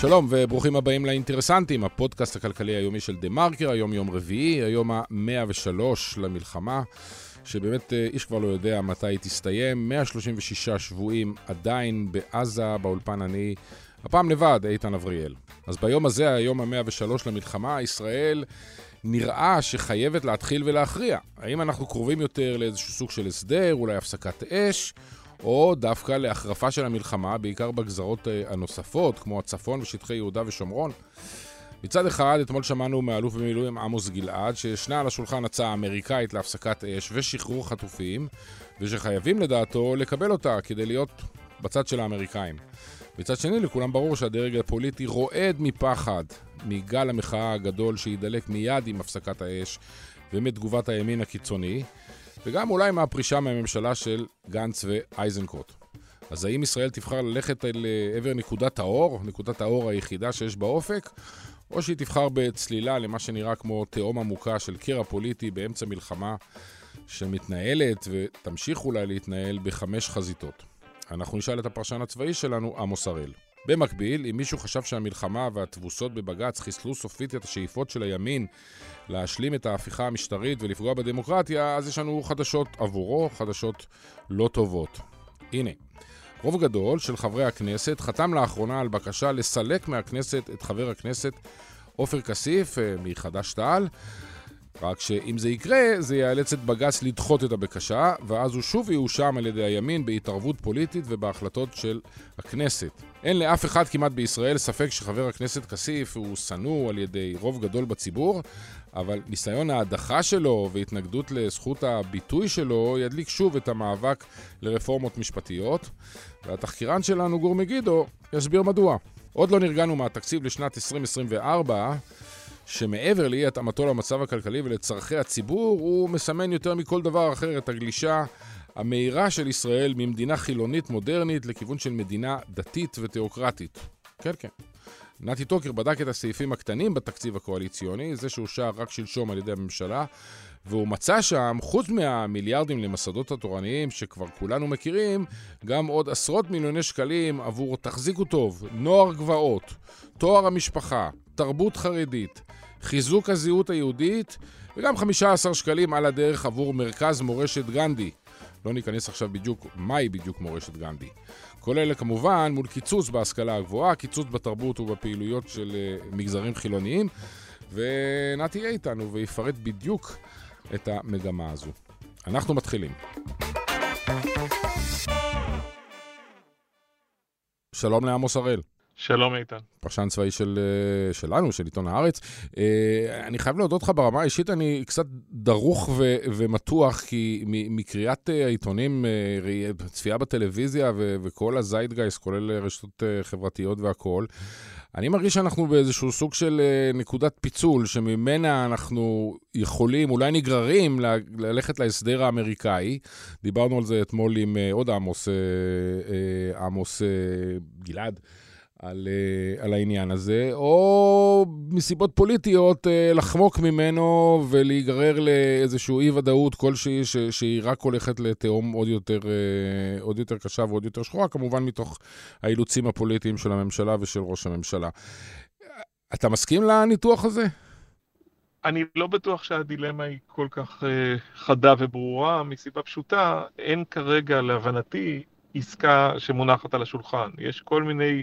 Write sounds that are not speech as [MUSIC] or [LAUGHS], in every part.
שלום וברוכים הבאים לאינטרסנטים, הפודקאסט הכלכלי היומי של דה מרקר, היום יום רביעי, היום ה-103 למלחמה, שבאמת אה, איש כבר לא יודע מתי היא תסתיים. 136 שבויים עדיין בעזה, באולפן אני, הפעם לבד, איתן אבריאל. אז ביום הזה, היום ה-103 למלחמה, ישראל נראה שחייבת להתחיל ולהכריע. האם אנחנו קרובים יותר לאיזשהו סוג של הסדר, אולי הפסקת אש? או דווקא להחרפה של המלחמה, בעיקר בגזרות אה, הנוספות, כמו הצפון ושטחי יהודה ושומרון. מצד אחד, אתמול שמענו מאלוף במילואים עמוס גלעד, שישנה על השולחן הצעה אמריקאית להפסקת אש ושחרור חטופים, ושחייבים לדעתו לקבל אותה כדי להיות בצד של האמריקאים. מצד שני, לכולם ברור שהדרג הפוליטי רועד מפחד מגל המחאה הגדול שידלק מיד עם הפסקת האש ומתגובת הימין הקיצוני. וגם אולי מהפרישה מהממשלה של גנץ ואייזנקוט. אז האם ישראל תבחר ללכת אל אה, עבר נקודת האור, נקודת האור היחידה שיש באופק, או שהיא תבחר בצלילה למה שנראה כמו תהום עמוקה של קרע פוליטי באמצע מלחמה שמתנהלת ותמשיך אולי להתנהל בחמש חזיתות. אנחנו נשאל את הפרשן הצבאי שלנו, עמוס הראל. במקביל, אם מישהו חשב שהמלחמה והתבוסות בבג"ץ חיסלו סופית את השאיפות של הימין להשלים את ההפיכה המשטרית ולפגוע בדמוקרטיה, אז יש לנו חדשות עבורו, חדשות לא טובות. הנה, רוב גדול של חברי הכנסת חתם לאחרונה על בקשה לסלק מהכנסת את חבר הכנסת עופר כסיף אה, מחד"ש-תע"ל רק שאם זה יקרה, זה יאלץ את בג"ץ לדחות את הבקשה, ואז הוא שוב יואשם על ידי הימין בהתערבות פוליטית ובהחלטות של הכנסת. אין לאף אחד כמעט בישראל ספק שחבר הכנסת כסיף הוא שנוא על ידי רוב גדול בציבור, אבל ניסיון ההדחה שלו והתנגדות לזכות הביטוי שלו ידליק שוב את המאבק לרפורמות משפטיות, והתחקירן שלנו, גור מגידו, יסביר מדוע. עוד לא נרגענו מהתקציב לשנת 2024, שמעבר לאי התאמתו למצב הכלכלי ולצורכי הציבור, הוא מסמן יותר מכל דבר אחר את הגלישה המהירה של ישראל ממדינה חילונית מודרנית לכיוון של מדינה דתית ותיאוקרטית. כן, כן. נתי טוקר בדק את הסעיפים הקטנים בתקציב הקואליציוני, זה שאושר רק שלשום על ידי הממשלה, והוא מצא שם, חוץ מהמיליארדים למסעדות התורניים שכבר כולנו מכירים, גם עוד עשרות מיליוני שקלים עבור תחזיקו טוב, נוער גבעות, תואר המשפחה, תרבות חרדית, חיזוק הזהות היהודית, וגם 15 שקלים על הדרך עבור מרכז מורשת גנדי. לא ניכנס עכשיו בדיוק מהי בדיוק מורשת גנדי. כל אלה כמובן מול קיצוץ בהשכלה הגבוהה, קיצוץ בתרבות ובפעילויות של uh, מגזרים חילוניים, ונתי יהיה איתנו ויפרט בדיוק את המגמה הזו. אנחנו מתחילים. שלום לעמוס הראל. שלום איתן. פרשן צבאי של, אה, שלנו, של עיתון הארץ. אה, אני חייב להודות לך ברמה האישית, אני קצת דרוך ו, ומתוח, כי מקריאת אה, העיתונים, צפייה בטלוויזיה ו, וכל הזיידגייסט, כולל רשתות חברתיות והכול, אני מרגיש שאנחנו באיזשהו סוג של נקודת פיצול, שממנה אנחנו יכולים, אולי נגררים, ללכת להסדר האמריקאי. דיברנו על זה אתמול עם עוד עמוס, עמוס גלעד. על, uh, על העניין הזה, או מסיבות פוליטיות uh, לחמוק ממנו ולהיגרר לאיזושהי אי-ודאות כלשהי ש, שהיא רק הולכת לתהום עוד יותר, uh, עוד יותר קשה ועוד יותר שחורה, כמובן מתוך האילוצים הפוליטיים של הממשלה ושל ראש הממשלה. אתה מסכים לניתוח הזה? אני לא בטוח שהדילמה היא כל כך uh, חדה וברורה, מסיבה פשוטה, אין כרגע, להבנתי, עסקה שמונחת על השולחן. יש כל מיני...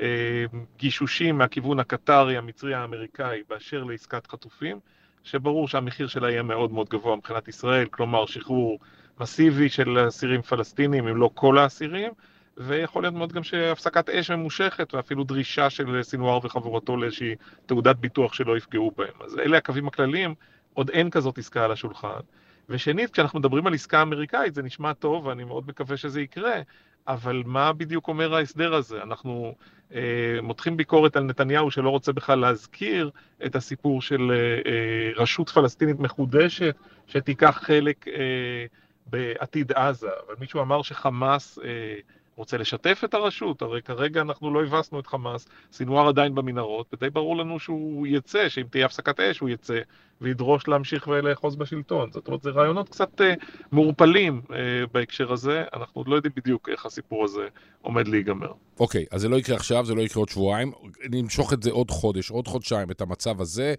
אה, גישושים מהכיוון הקטרי, המצרי, האמריקאי, באשר לעסקת חטופים, שברור שהמחיר שלה יהיה מאוד מאוד גבוה מבחינת ישראל, כלומר שחרור מסיבי של אסירים פלסטינים, אם לא כל האסירים, ויכול להיות מאוד גם שהפסקת אש ממושכת, ואפילו דרישה של סינואר וחבורתו לאיזושהי תעודת ביטוח שלא יפגעו בהם. אז אלה הקווים הכלליים, עוד אין כזאת עסקה על השולחן. ושנית, כשאנחנו מדברים על עסקה אמריקאית, זה נשמע טוב, ואני מאוד מקווה שזה יקרה, אבל מה בדיוק אומר ההסדר הזה? אנחנו אה, מותחים ביקורת על נתניהו שלא רוצה בכלל להזכיר את הסיפור של אה, אה, רשות פלסטינית מחודשת שתיקח חלק אה, בעתיד עזה, אבל מישהו אמר שחמאס אה, רוצה לשתף את הרשות, הרי כרגע אנחנו לא הבסנו את חמאס, סינואר עדיין במנהרות, ודי ברור לנו שהוא יצא, שאם תהיה הפסקת אש הוא יצא, וידרוש להמשיך ולאחוז בשלטון. זאת אומרת, זה רעיונות קצת uh, מעורפלים uh, בהקשר הזה, אנחנו עוד לא יודעים בדיוק איך הסיפור הזה עומד להיגמר. אוקיי, okay, אז זה לא יקרה עכשיו, זה לא יקרה עוד שבועיים, נמשוך את זה עוד חודש, עוד חודשיים, את המצב הזה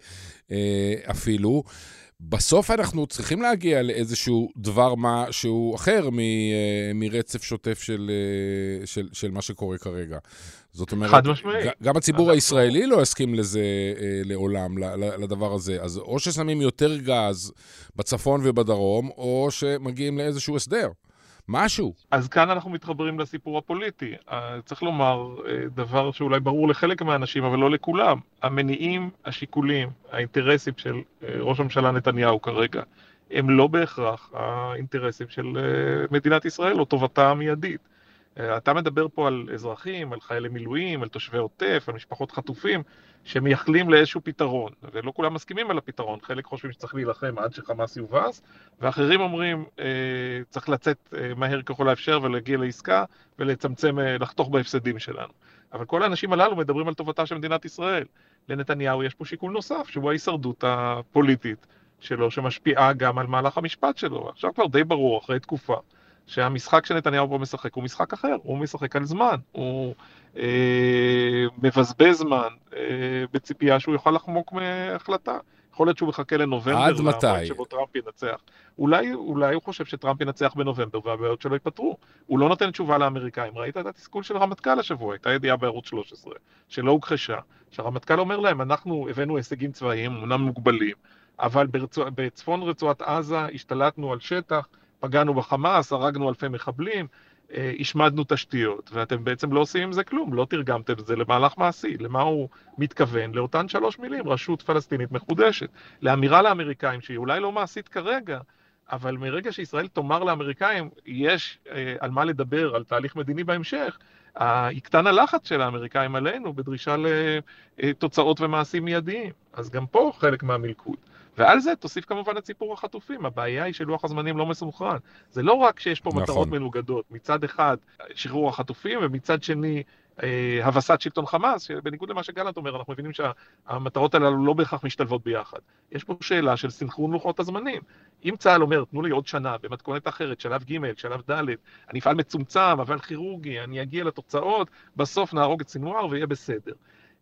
uh, אפילו. בסוף אנחנו צריכים להגיע לאיזשהו דבר מה שהוא אחר מ, אה, מרצף שוטף של, אה, של, של מה שקורה כרגע. זאת אומרת, חד משמעית. גם הציבור הישראלי לא יסכים לזה אה, לעולם, לדבר הזה. אז או ששמים יותר גז בצפון ובדרום, או שמגיעים לאיזשהו הסדר. משהו. אז כאן אנחנו מתחברים לסיפור הפוליטי. אה, צריך לומר אה, דבר שאולי ברור לחלק מהאנשים, אבל לא לכולם. המניעים, השיקולים, האינטרסים של אה, ראש הממשלה נתניהו כרגע, הם לא בהכרח האינטרסים של מדינת ישראל או טובתה המיידית. אתה מדבר פה על אזרחים, על חיילי מילואים, על תושבי עוטף, על משפחות חטופים, שמייחלים לאיזשהו פתרון, ולא כולם מסכימים על הפתרון, חלק חושבים שצריך להילחם עד שחמאס יובס, ואחרים אומרים אה, צריך לצאת אה, מהר ככל האפשר ולהגיע לעסקה ולצמצם, אה, לחתוך בהפסדים שלנו. אבל כל האנשים הללו מדברים על טובתה של מדינת ישראל. לנתניהו יש פה שיקול נוסף, שהוא ההישרדות הפוליטית שלו, שמשפיעה גם על מהלך המשפט שלו. עכשיו כבר די ברור, אחרי תקופה, שהמשחק שנתניהו פה משחק הוא משחק אחר, הוא משחק על זמן, הוא אה, מבזבז זמן אה, בציפייה שהוא יוכל לחמוק מהחלטה. יכול להיות שהוא מחכה לנובמבר, עד מתי? שבו טראמפ ינצח. אולי, אולי הוא חושב שטראמפ ינצח בנובמבר והבעיות שלו ייפתרו. הוא לא נותן תשובה לאמריקאים. ראית את התסכול של הרמטכ"ל השבוע, הייתה ידיעה בערוץ 13, שלא הוכחשה, שהרמטכ"ל אומר להם, אנחנו הבאנו הישגים צבאיים, אמנם מוגבלים, אבל ברצוע, בצפון רצועת עזה השתלטנו על שטח, פגענו בחמאס, הרגנו אלפי מחבלים, אה, השמדנו תשתיות, ואתם בעצם לא עושים עם זה כלום, לא תרגמתם את זה למהלך מעשי. למה הוא מתכוון? לאותן שלוש מילים, רשות פלסטינית מחודשת. לאמירה לאמריקאים, שהיא אולי לא מעשית כרגע, אבל מרגע שישראל תאמר לאמריקאים, יש אה, על מה לדבר, על תהליך מדיני בהמשך, יקטן הלחץ של האמריקאים עלינו בדרישה לתוצאות ומעשים מיידיים. אז גם פה חלק מהמלכוד. ועל זה תוסיף כמובן את סיפור החטופים, הבעיה היא שלוח הזמנים לא מסונכרן. זה לא רק שיש פה נכון. מטרות מנוגדות, מצד אחד שחרור החטופים ומצד שני אה, הבסת שלטון חמאס, שבניגוד למה שגלנט אומר, אנחנו מבינים שהמטרות הללו לא בהכרח משתלבות ביחד. יש פה שאלה של סנכרון לוחות הזמנים. אם צה"ל אומר, תנו לי עוד שנה במתכונת אחרת, שלב ג', שלב ד', אני אפעל מצומצם, אבל כירורגי, אני אגיע לתוצאות, בסוף נהרוג את סינואר ויהיה בסדר.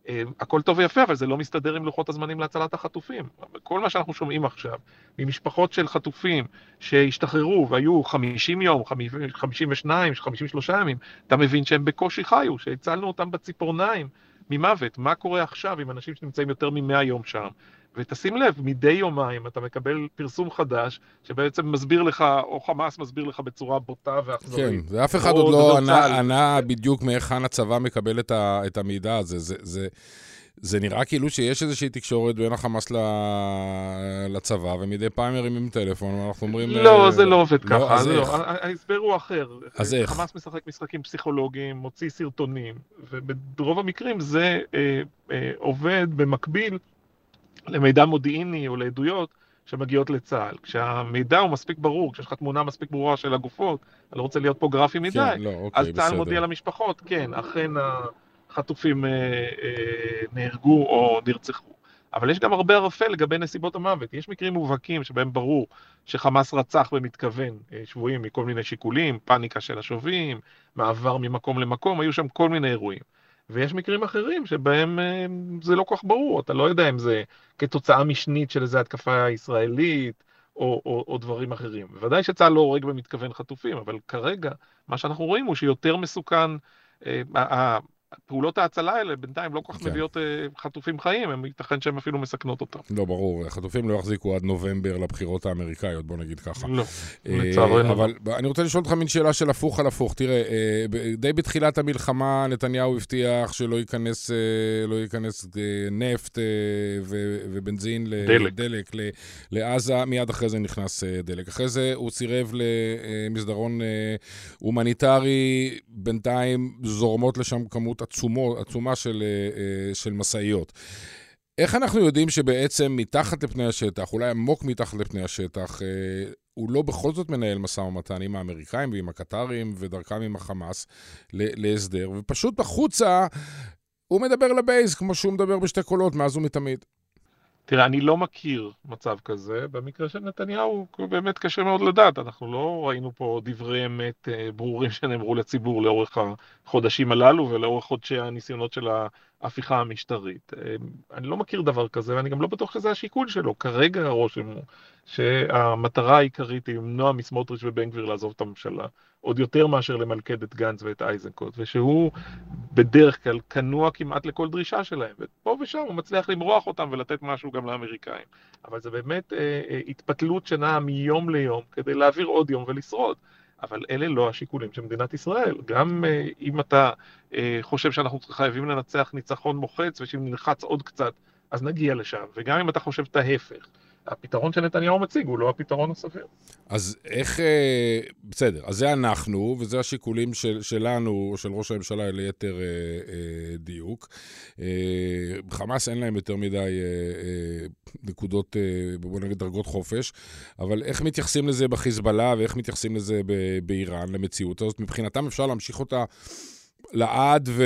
אה, הכל טוב ויפה, אבל זה לא מסתדר עם לוחות הזמנים להצלת החטופים. כל מה שאנחנו שומעים עכשיו ממשפחות של חטופים שהשתחררו והיו 50 יום, 52, 53 ימים, אתה מבין שהם בקושי חיו, שהצלנו אותם בציפורניים ממוות. מה קורה עכשיו עם אנשים שנמצאים יותר מ-100 יום שם? ותשים לב, מדי יומיים אתה מקבל פרסום חדש, שבעצם מסביר לך, או חמאס מסביר לך בצורה בוטה ואכזרית. כן, ואף אחד עוד לא ענה, ענה בדיוק מהיכן הצבא מקבל את, ה, את המידע הזה. זה, זה, זה נראה כאילו שיש איזושהי תקשורת בין החמאס לצבא, ומדי פעם מרימים טלפון, ואנחנו אומרים... לא, זה לא עובד לא, ככה. אז לא, איך? ההסבר הוא אחר. אז איך? חמאס משחק משחקים פסיכולוגיים, מוציא סרטונים, וברוב המקרים זה אה, אה, עובד במקביל למידע מודיעיני או לעדויות שמגיעות לצה"ל. כשהמידע הוא מספיק ברור, כשיש לך תמונה מספיק ברורה של הגופות, אני לא רוצה להיות פה גרפי מדי, כן, לא, אוקיי, אז צה"ל מודיע למשפחות, כן, אכן החטופים אה, אה, נהרגו או נרצחו. אבל יש גם הרבה ערפל לגבי נסיבות המוות. יש מקרים מובהקים שבהם ברור שחמאס רצח במתכוון אה, שבויים מכל מיני שיקולים, פאניקה של השובים, מעבר ממקום למקום, היו שם כל מיני אירועים. ויש מקרים אחרים שבהם אה, זה לא כל כך ברור, אתה לא יודע אם זה כתוצאה משנית של איזו התקפה ישראלית או, או, או דברים אחרים. בוודאי שצה"ל לא הורג במתכוון חטופים, אבל כרגע מה שאנחנו רואים הוא שיותר מסוכן, אה, פעולות ההצלה האלה בינתיים לא כל כך כן. מביאות אה, חטופים חיים, הם ייתכן שהן אפילו מסכנות אותם. לא, ברור, החטופים לא יחזיקו עד נובמבר לבחירות האמריקאיות, בוא נגיד ככה. לא, אה, לצערנו. אבל אני רוצה לשאול אותך מין שאלה של הפוך על הפוך. תראה, אה, די בתחילת המלחמה נתניהו הבטיח שלא ייכנס, לא ייכנס נפט ובנזין לדלק לעזה, מיד אחרי זה נכנס דלק. אחרי זה הוא סירב למסדרון הומניטרי, בינתיים זורמות לשם כמות עצומו, עצומה של, אה, אה, של משאיות. איך אנחנו יודעים שבעצם מתחת לפני השטח, אולי עמוק מתחת לפני השטח, אה, הוא לא בכל זאת מנהל משא ומתן עם האמריקאים ועם הקטרים ודרכם עם החמאס להסדר, ופשוט החוצה הוא מדבר לבייס כמו שהוא מדבר בשתי קולות מאז ומתמיד. תראה, אני לא מכיר מצב כזה. במקרה של נתניהו באמת קשה מאוד לדעת. אנחנו לא ראינו פה דברי אמת אה, ברורים שנאמרו לציבור לאורך החודשים הללו ולאורך חודשי הניסיונות של ההפיכה המשטרית. אה, אני לא מכיר דבר כזה, ואני גם לא בטוח שזה השיקול שלו. כרגע הרושם הוא שהמטרה העיקרית היא למנוע מסמוטריץ' ובן גביר לעזוב את הממשלה. עוד יותר מאשר למלכד את גנץ ואת איזנקוט, ושהוא בדרך כלל כנוע כמעט לכל דרישה שלהם, ופה ושם הוא מצליח למרוח אותם ולתת משהו גם לאמריקאים. אבל זה באמת אה, אה, התפתלות שנעה מיום ליום כדי להעביר עוד יום ולשרוד. אבל אלה לא השיקולים של מדינת ישראל. גם אה, אם אתה אה, חושב שאנחנו חייבים לנצח ניצחון מוחץ, ושאם נלחץ עוד קצת, אז נגיע לשם, וגם אם אתה חושב את ההפך. הפתרון שנתניהו מציג הוא לא הפתרון הסביר. אז איך, אה, בסדר, אז זה אנחנו, וזה השיקולים של, שלנו, של ראש הממשלה ליתר אה, אה, דיוק. אה, חמאס אין להם יותר מדי אה, אה, נקודות, אה, בוא נגיד דרגות חופש, אבל איך מתייחסים לזה בחיזבאללה ואיך מתייחסים לזה באיראן, למציאות הזאת? מבחינתם אפשר להמשיך אותה לעד, ו,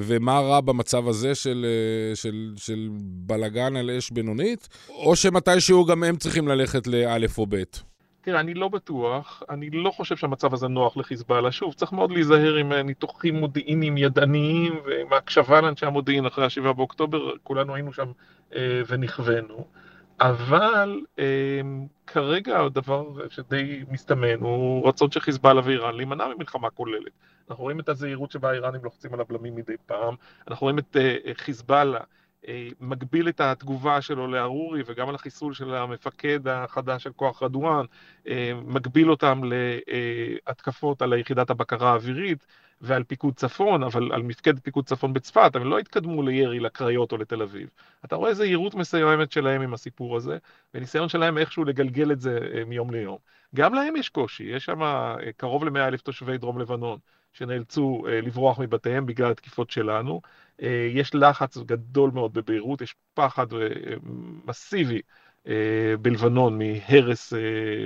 ומה רע במצב הזה של, אה, של, של בלגן על אש בינונית, או שמתישהו גם הם צריכים ללכת לאלף או בית? תראה, אני לא בטוח, אני לא חושב שהמצב הזה נוח לחיזבאללה. שוב, צריך מאוד להיזהר עם אה, ניתוחים מודיעיניים ידניים ועם ההקשבה לאנשי המודיעין אחרי ה-7 באוקטובר, כולנו היינו שם אה, ונכווינו. אבל אה, כרגע הדבר שדי מסתמן הוא רצון של חיזבאללה ואיראן להימנע ממלחמה כוללת. אנחנו רואים את הזהירות שבה האיראנים לוחצים על הבלמים מדי פעם, אנחנו רואים את אה, חיזבאללה אה, מגביל את התגובה שלו לארורי וגם על החיסול של המפקד החדש של כוח רדואן, אה, מגביל אותם להתקפות על יחידת הבקרה האווירית ועל פיקוד צפון, אבל על מפקד פיקוד צפון בצפת, הם לא התקדמו לירי לקריות או לתל אביב. אתה רואה זהירות מסוימת שלהם עם הסיפור הזה, וניסיון שלהם איכשהו לגלגל את זה אה, מיום ליום. גם להם יש קושי, יש שם קרוב ל-100 אלף תושבי דרום לבנון שנאלצו לברוח מבתיהם בגלל התקיפות שלנו. אה, יש לחץ גדול מאוד בביירות, יש פחד אה, מסיבי אה, בלבנון מהרס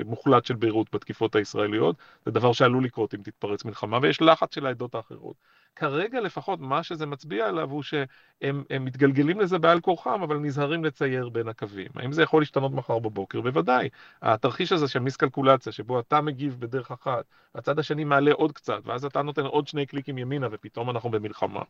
מוחלט של ביירות בתקיפות הישראליות, זה דבר שעלול לקרות אם תתפרץ מלחמה, ויש לחץ של העדות האחרות. כרגע לפחות מה שזה מצביע עליו הוא שהם מתגלגלים לזה בעל כורחם, אבל נזהרים לצייר בין הקווים. האם זה יכול להשתנות מחר בבוקר? בוודאי. התרחיש הזה של מיסקלקולציה, שבו אתה מגיב בדרך אחת, הצד השני מעלה עוד קצת, ואז אתה נותן עוד שני קליקים ימינה, ופתאום אנחנו במלחמה.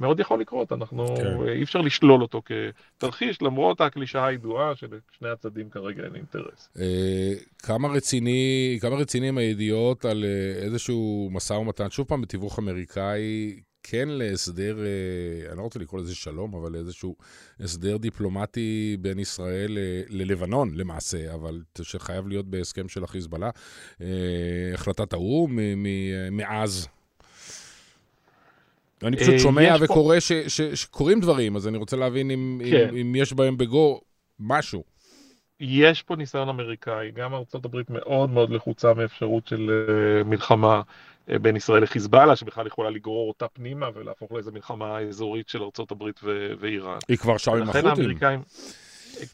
מאוד יכול לקרות, אנחנו, כן. אי אפשר לשלול אותו כתרחיש, למרות הקלישאה הידועה שלשני הצדדים כרגע אין אינטרס. אה, כמה רציני, כמה רציניים הידיעות על אה, איזשהו משא ומתן, שוב פעם בתיווך אמריקאי, כן להסדר, אה, אני לא רוצה לקרוא לזה שלום, אבל איזשהו הסדר דיפלומטי בין ישראל אה, ללבנון למעשה, אבל שחייב להיות בהסכם של החיזבאללה. אה, החלטת האו"ם מאז. אני פשוט שומע וקורא שקורים דברים, אז אני רוצה להבין אם, כן. אם, אם יש בהם בגו משהו. יש פה ניסיון אמריקאי, גם ארה"ב מאוד מאוד לחוצה מאפשרות של מלחמה בין ישראל לחיזבאללה, שבכלל יכולה לגרור אותה פנימה ולהפוך לאיזו מלחמה אזורית של ארה"ב ו- ואיראן. היא כבר שם עם החות'ים.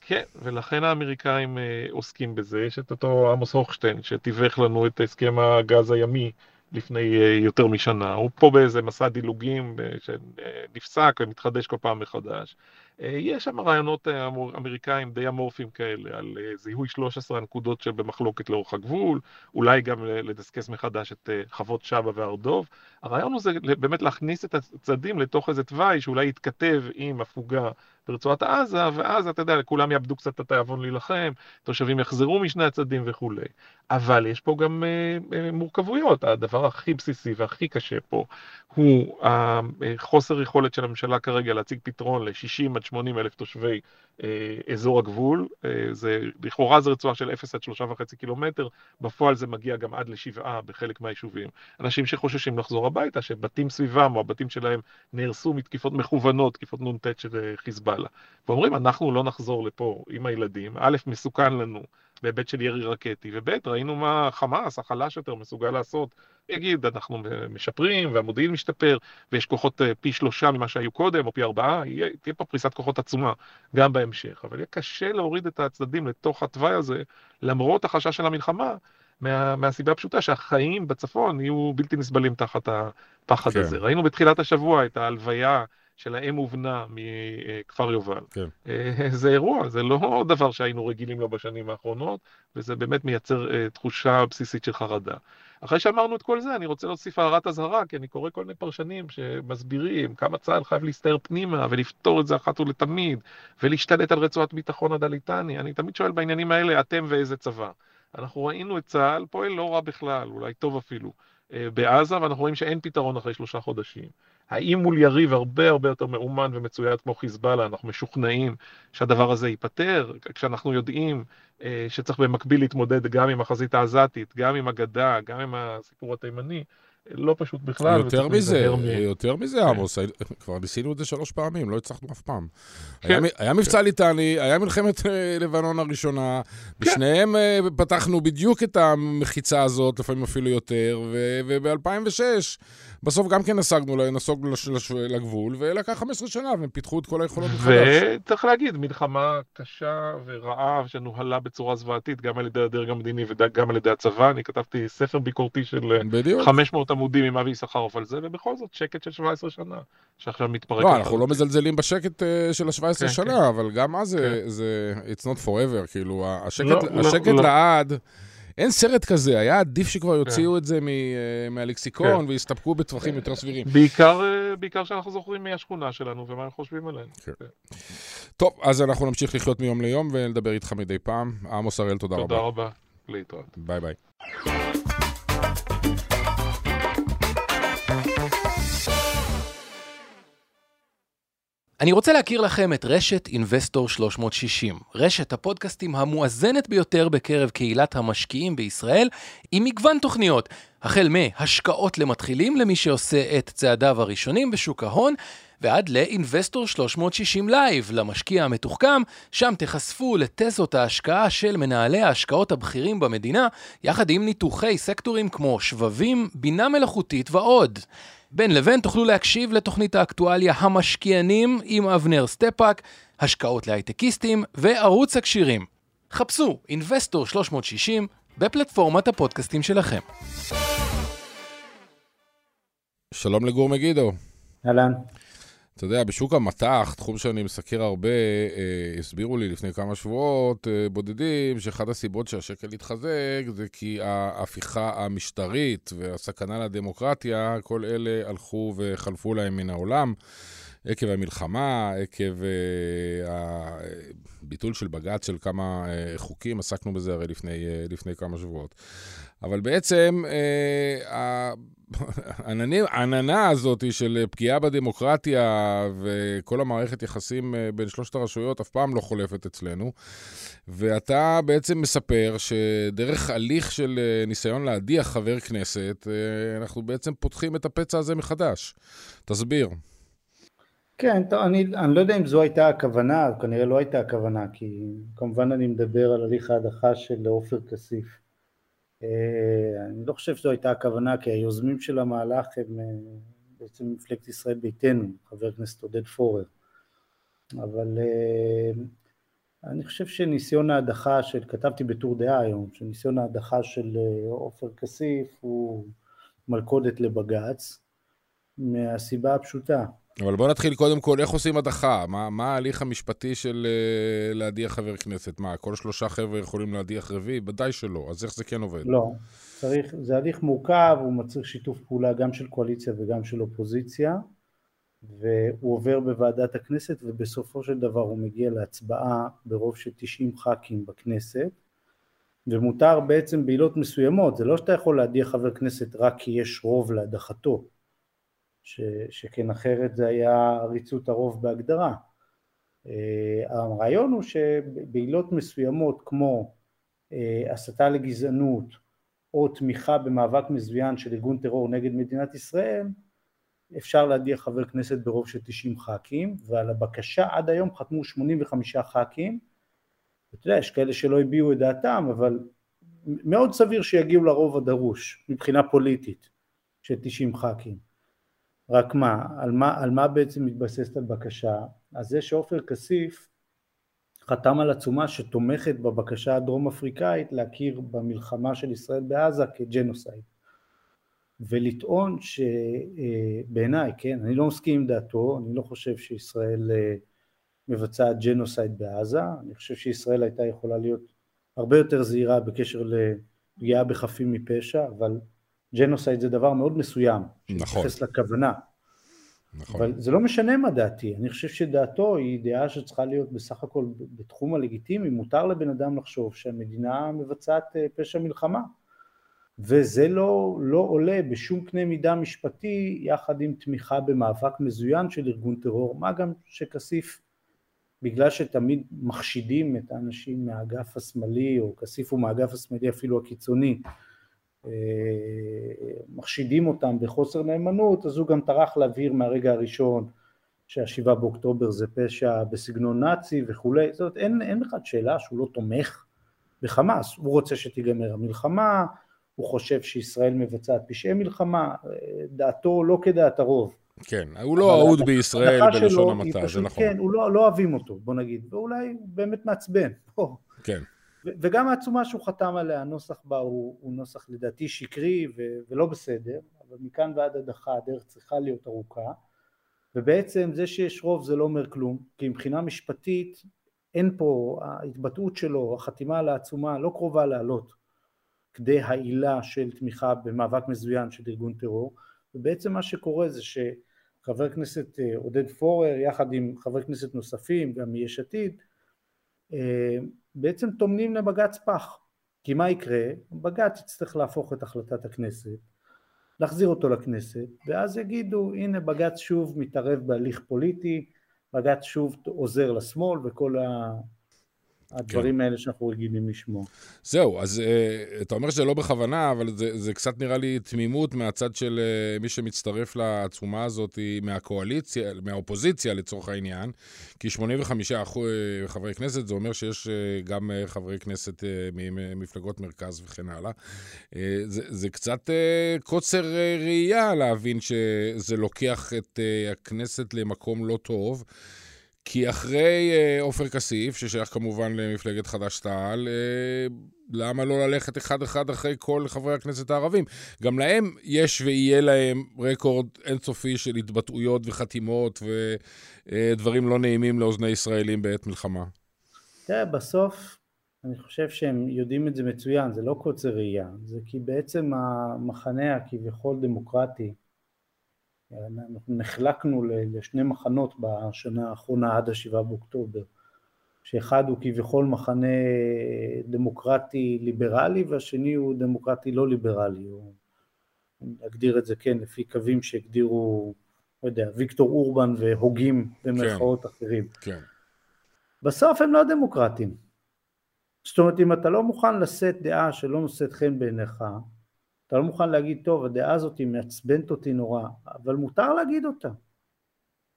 כן, ולכן האמריקאים אה, עוסקים בזה. יש את אותו עמוס הוכשטיין, שתיווך לנו את הסכם הגז הימי לפני אה, יותר משנה. הוא פה באיזה מסע דילוגים שנפסק ומתחדש כל פעם מחדש. אה, יש שם רעיונות אה, אמריקאים די אמורפיים כאלה, על אה, זיהוי 13 הנקודות שבמחלוקת לאורך הגבול, אולי גם לדסקס מחדש את חוות שבא והר דוב. הרעיון הוא זה באמת להכניס את הצדדים לתוך איזה תוואי שאולי יתכתב עם הפוגה ברצועת עזה, ואז אתה יודע, כולם יאבדו קצת את התיאבון להילחם, תושבים יחזרו משני הצדדים וכולי. אבל יש פה גם אה, אה, מורכבויות, הדבר הכי בסיסי והכי קשה פה הוא החוסר יכולת של הממשלה כרגע להציג פתרון ל-60 עד 80 אלף תושבי אה, אזור הגבול, אה, זה, לכאורה זו רצועה של 0 עד 3.5 קילומטר, בפועל זה מגיע גם עד לשבעה בחלק מהיישובים. אנשים שחוששים לחזור הביתה, שבתים סביבם או הבתים שלהם נהרסו מתקיפות מכוונות, תקיפות נ"ט של אה, חיזבאללה. ואומרים, אנחנו לא נחזור לפה עם הילדים, א', מסוכן לנו בהיבט של ירי רקטי, וב', ראינו מה חמאס, החלש יותר, מסוגל לעשות. יגיד, אנחנו משפרים והמודיעין משתפר, ויש כוחות אה, פי שלושה ממה שהיו קודם, או פי ארבעה, תהיה פה פריסת כוחות עצומה גם בהמשך. אבל יהיה קשה להוריד את הצדדים לתוך התוואי הזה, למרות החשש של המלחמה, מה, מהסיבה הפשוטה שהחיים בצפון יהיו בלתי נסבלים תחת הפחד כן. הזה. ראינו בתחילת השבוע את ההלוויה של האם ובנה מכפר יובל. כן. אה, זה אירוע, זה לא דבר שהיינו רגילים לו בשנים האחרונות, וזה באמת מייצר אה, תחושה בסיסית של חרדה. אחרי שאמרנו את כל זה, אני רוצה להוסיף הערת אזהרה, כי אני קורא כל מיני פרשנים שמסבירים כמה צה"ל חייב להסתער פנימה ולפתור את זה אחת ולתמיד, ולהשתלט על רצועת ביטחון עד הליטני. אני תמיד שואל בעניינים האלה, אתם ואיזה צבא. אנחנו ראינו את צה"ל פועל לא רע בכלל, אולי טוב אפילו, אה, בעזה, ואנחנו רואים שאין פתרון אחרי שלושה חודשים. האם מול יריב הרבה הרבה יותר מאומן ומצויד כמו חיזבאללה, אנחנו משוכנעים שהדבר הזה ייפתר, כשאנחנו יודעים אה, שצריך במקביל להתמודד גם עם החזית העזתית, גם עם הגדה, גם עם הסיפור התימני, לא פשוט בכלל. יותר מזה, מ... יותר מזה, כן. עמוס, כבר ניסינו את זה שלוש פעמים, לא הצלחנו אף פעם. כן. היה, היה מבצע. ליטני, היה מלחמת אה, לבנון הראשונה, כן. בשניהם אה, פתחנו בדיוק את המחיצה הזאת, לפעמים אפילו יותר, וב-2006 בסוף גם כן נסגנו, נסוגנו לגבול, ולקח 15 שנה, והם פיתחו את כל היכולות מחדש. וצריך להגיד, מלחמה קשה ורעה, שנוהלה בצורה זוועתית, גם על ידי הדרג המדיני וגם על ידי הצבא. אני כתבתי ספר ביקורתי של בדיוק. 500 עמודים עם אבי יששכרוף על זה, ובכל זאת שקט של 17 שנה, שעכשיו מתפרק. לא, אנחנו לא מזלזלים בשקט uh, של ה-17 כן, שנה, כן. אבל גם אז כן. זה, it's not forever, כאילו, השקט, לא, לא השקט לא, לעד... לא. אין סרט כזה, היה עדיף שכבר יוציאו כן. את זה אה, מהלקסיקון כן. ויסתפקו בטווחים יותר סבירים. בעיקר, אה, בעיקר שאנחנו זוכרים מהשכונה שלנו ומה אנחנו חושבים עליהם. כן. טוב, אז אנחנו נמשיך לחיות מיום ליום ולדבר איתך מדי פעם. עמוס הראל, תודה, תודה רבה. תודה רבה, להתראות. ביי ביי. אני רוצה להכיר לכם את רשת אינבסטור 360, רשת הפודקאסטים המואזנת ביותר בקרב קהילת המשקיעים בישראל, עם מגוון תוכניות, החל מהשקעות למתחילים למי שעושה את צעדיו הראשונים בשוק ההון, ועד לאינבסטור 360 live, למשקיע המתוחכם, שם תחשפו לתזות ההשקעה של מנהלי ההשקעות הבכירים במדינה, יחד עם ניתוחי סקטורים כמו שבבים, בינה מלאכותית ועוד. בין לבין תוכלו להקשיב לתוכנית האקטואליה המשקיענים עם אבנר סטפאק, השקעות להייטקיסטים וערוץ הכשירים. חפשו אינבסטור 360 בפלטפורמת הפודקאסטים שלכם. שלום לגור מגידו. אהלן. אתה יודע, בשוק המטח, תחום שאני מסקר הרבה, אה, הסבירו לי לפני כמה שבועות אה, בודדים שאחת הסיבות שהשקל התחזק זה כי ההפיכה המשטרית והסכנה לדמוקרטיה, כל אלה הלכו וחלפו להם מן העולם. עקב המלחמה, עקב uh, הביטול של בג"ץ של כמה uh, חוקים, עסקנו בזה הרי לפני, uh, לפני כמה שבועות. אבל בעצם uh, העננה הזאת של פגיעה בדמוקרטיה וכל המערכת יחסים אה, בין שלושת הרשויות אף פעם לא חולפת אצלנו. ואתה בעצם מספר שדרך הליך של אה, ניסיון להדיח חבר כנסת, אה, אנחנו בעצם פותחים את הפצע הזה מחדש. תסביר. כן, טוב, אני, אני לא יודע אם זו הייתה הכוונה, כנראה לא הייתה הכוונה, כי כמובן אני מדבר על הליך ההדחה של עופר כסיף. אה, אני לא חושב שזו הייתה הכוונה, כי היוזמים של המהלך הם אה, בעצם מפלגת ישראל ביתנו, חבר הכנסת עודד פורר. אבל אה, אני חושב שניסיון ההדחה של, כתבתי בטור דעה היום, שניסיון ההדחה של עופר כסיף הוא מלכודת לבג"ץ, מהסיבה הפשוטה, אבל בוא נתחיל קודם כל, איך עושים הדחה? מה, מה ההליך המשפטי של uh, להדיח חבר כנסת? מה, כל שלושה חבר'ה יכולים להדיח רביעי? ודאי שלא. אז איך זה כן עובד? לא. צריך, זה הליך מורכב, הוא מצריך שיתוף פעולה גם של קואליציה וגם של אופוזיציה, והוא עובר בוועדת הכנסת, ובסופו של דבר הוא מגיע להצבעה ברוב של 90 ח"כים בכנסת, ומותר בעצם בעילות מסוימות, זה לא שאתה יכול להדיח חבר כנסת רק כי יש רוב להדחתו. ש, שכן אחרת זה היה עריצות הרוב בהגדרה. אה, הרעיון הוא שבעילות מסוימות כמו אה, הסתה לגזענות או תמיכה במאבק מזוין של ארגון טרור נגד מדינת ישראל, אפשר להדיח חבר כנסת ברוב של 90 ח"כים, ועל הבקשה עד היום חתמו 85 ח"כים. אתה יודע, יש כאלה שלא הביעו את דעתם, אבל מאוד סביר שיגיעו לרוב הדרוש מבחינה פוליטית של 90 ח"כים. רק מה, על מה, על מה בעצם מתבססת הבקשה? אז זה שעופר כסיף חתם על עצומה שתומכת בבקשה הדרום אפריקאית להכיר במלחמה של ישראל בעזה כג'נוסייד. ולטעון שבעיניי, כן, אני לא מסכים עם דעתו, אני לא חושב שישראל אה, מבצעת ג'נוסייד בעזה, אני חושב שישראל הייתה יכולה להיות הרבה יותר זהירה בקשר לפגיעה בחפים מפשע, אבל ג'נוסייד זה דבר מאוד מסוים, נכון. שמתייחס לכוונה. נכון. אבל זה לא משנה מה דעתי, אני חושב שדעתו היא דעה שצריכה להיות בסך הכל בתחום הלגיטימי, מותר לבן אדם לחשוב שהמדינה מבצעת אה, פשע מלחמה. וזה לא, לא עולה בשום קנה מידה משפטי יחד עם תמיכה במאבק מזוין של ארגון טרור, מה גם שכסיף, בגלל שתמיד מחשידים את האנשים מהאגף השמאלי, או כסיף הוא מהאגף השמאלי אפילו הקיצוני, מחשידים אותם בחוסר נאמנות, אז הוא גם טרח להבהיר מהרגע הראשון שהשבעה באוקטובר זה פשע בסגנון נאצי וכולי, זאת אומרת אין, אין בכלל שאלה שהוא לא תומך בחמאס, הוא רוצה שתיגמר המלחמה, הוא חושב שישראל מבצעת פשעי מלחמה, דעתו לא כדעת הרוב. כן, הוא לא אהוד בישראל בלשון המעטה, זה נכון. כן, הוא לא, לא אוהבים אותו, בוא נגיד, ואולי הוא באמת מעצבן. כן. וגם העצומה שהוא חתם עליה, הנוסח בה הוא, הוא נוסח לדעתי שקרי ו- ולא בסדר, אבל מכאן ועד הדחה הדרך צריכה להיות ארוכה, ובעצם זה שיש רוב זה לא אומר כלום, כי מבחינה משפטית אין פה, ההתבטאות שלו, החתימה על העצומה לא קרובה לעלות כדי העילה של תמיכה במאבק מזוין של ארגון טרור, ובעצם מה שקורה זה שחבר הכנסת אה, עודד פורר יחד עם חברי כנסת נוספים, גם מיש עתיד, אה, בעצם טומנים לבג"ץ פח. כי מה יקרה? בג"ץ יצטרך להפוך את החלטת הכנסת, להחזיר אותו לכנסת, ואז יגידו הנה בג"ץ שוב מתערב בהליך פוליטי, בג"ץ שוב עוזר לשמאל וכל הדברים כן. האלה שאנחנו רגילים לשמוע. זהו, אז uh, אתה אומר שזה לא בכוונה, אבל זה, זה קצת נראה לי תמימות מהצד של uh, מי שמצטרף לעצומה הזאת מהקואליציה, מהאופוזיציה לצורך העניין, כי 85 חברי כנסת, זה אומר שיש uh, גם uh, חברי כנסת uh, ממפלגות מרכז וכן הלאה. Uh, זה, זה קצת uh, קוצר uh, ראייה להבין שזה לוקח את uh, הכנסת למקום לא טוב. כי אחרי אה, עופר כסיף, ששייך כמובן למפלגת חד"ש-תע"ל, אה, למה לא ללכת אחד-אחד אחרי כל חברי הכנסת הערבים? גם להם יש ויהיה להם רקורד אינסופי של התבטאויות וחתימות ודברים לא נעימים לאוזני ישראלים בעת מלחמה. תראה, בסוף אני חושב שהם יודעים את זה מצוין, זה לא קוצר ראייה, זה כי בעצם המחנה הכביכול דמוקרטי, אנחנו נחלקנו לשני מחנות בשנה האחרונה עד השבעה באוקטובר, שאחד הוא כביכול מחנה דמוקרטי ליברלי והשני הוא דמוקרטי לא ליברלי, או נגדיר את זה כן לפי קווים שהגדירו, לא יודע, ויקטור אורבן והוגים במרכאות כן, אחרים. כן. בסוף הם לא דמוקרטים. זאת אומרת אם אתה לא מוכן לשאת דעה שלא נושאת חן בעיניך אתה לא מוכן להגיד, טוב, הדעה הזאת היא מעצבנת אותי נורא, אבל מותר להגיד אותה.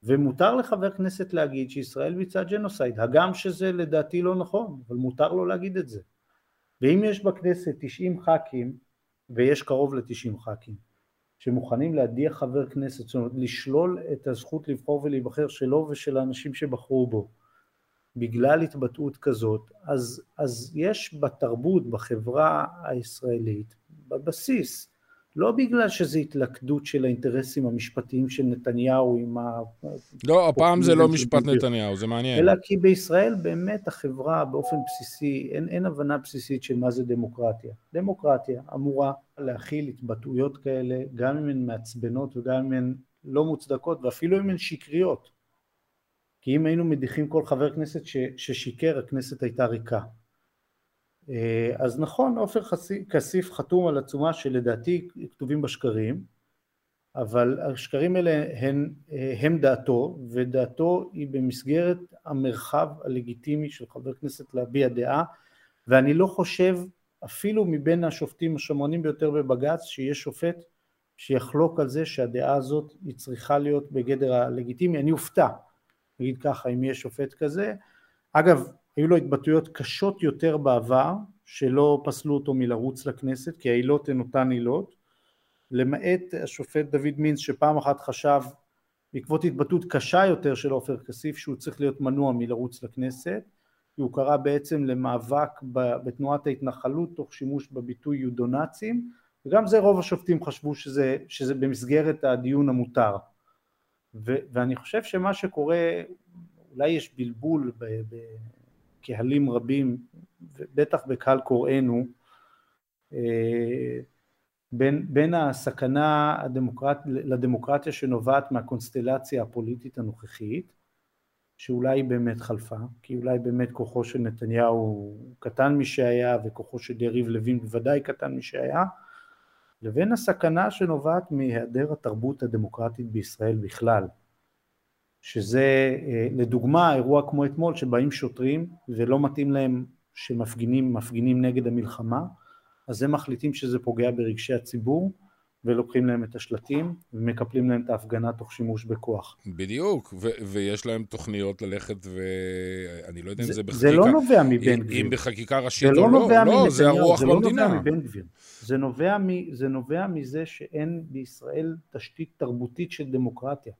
ומותר לחבר כנסת להגיד שישראל ביצעה ג'נוסייד, הגם שזה לדעתי לא נכון, אבל מותר לו להגיד את זה. ואם יש בכנסת 90 ח"כים, ויש קרוב ל-90 ח"כים, שמוכנים להדיח חבר כנסת, זאת אומרת לשלול את הזכות לבחור ולהיבחר שלו ושל האנשים שבחרו בו, בגלל התבטאות כזאת, אז, אז יש בתרבות, בחברה הישראלית, בבסיס, לא בגלל שזו התלכדות של האינטרסים המשפטיים של נתניהו עם ה... לא, הפעם זה לא משפט נתניהו, זה מעניין. אלא כי בישראל באמת החברה באופן בסיסי, אין, אין הבנה בסיסית של מה זה דמוקרטיה. דמוקרטיה אמורה להכיל התבטאויות כאלה, גם אם הן מעצבנות וגם אם הן לא מוצדקות, ואפילו אם הן שקריות. כי אם היינו מדיחים כל חבר כנסת ש, ששיקר, הכנסת הייתה ריקה. אה, אז נכון, עופר כסיף חתום על עצומה שלדעתי כתובים בשקרים, אבל השקרים האלה הם, אה, הם דעתו, ודעתו היא במסגרת המרחב הלגיטימי של חבר כנסת להביע דעה, ואני לא חושב אפילו מבין השופטים השמרנים ביותר בבג"ץ, שיש שופט שיחלוק על זה שהדעה הזאת היא צריכה להיות בגדר הלגיטימי. אני אופתע, נגיד ככה, אם יש שופט כזה. אגב, היו לו התבטאויות קשות יותר בעבר, שלא פסלו אותו מלרוץ לכנסת, כי העילות הן אותן עילות, למעט השופט דוד מינץ שפעם אחת חשב בעקבות התבטאות קשה יותר של עופר כסיף שהוא צריך להיות מנוע מלרוץ לכנסת כי הוא קרא בעצם למאבק בתנועת ההתנחלות תוך שימוש בביטוי יודונאצים וגם זה רוב השופטים חשבו שזה, שזה במסגרת הדיון המותר. ו, ואני חושב שמה שקורה אולי יש בלבול בקהלים רבים בטח בקהל קוראינו אה, בין, בין הסכנה הדמוקרט, לדמוקרטיה שנובעת מהקונסטלציה הפוליטית הנוכחית, שאולי היא באמת חלפה, כי אולי באמת כוחו של נתניהו קטן משהיה וכוחו של יריב לוין בוודאי קטן משהיה, לבין הסכנה שנובעת מהיעדר התרבות הדמוקרטית בישראל בכלל, שזה אה, לדוגמה אירוע כמו אתמול שבאים שוטרים ולא מתאים להם שמפגינים מפגינים נגד המלחמה אז הם מחליטים שזה פוגע ברגשי הציבור ולוקחים להם את השלטים ומקפלים להם את ההפגנה תוך שימוש בכוח. בדיוק, ו- ויש להם תוכניות ללכת ואני לא יודע זה, אם זה בחקיקה... זה לא נובע מבן גביר. אם בחקיקה ראשית לא או לא, לא, זה הרוח זה במדינה. לא נובע מבן גביר. זה נובע, מ, זה נובע מזה שאין בישראל תשתית תרבותית של דמוקרטיה,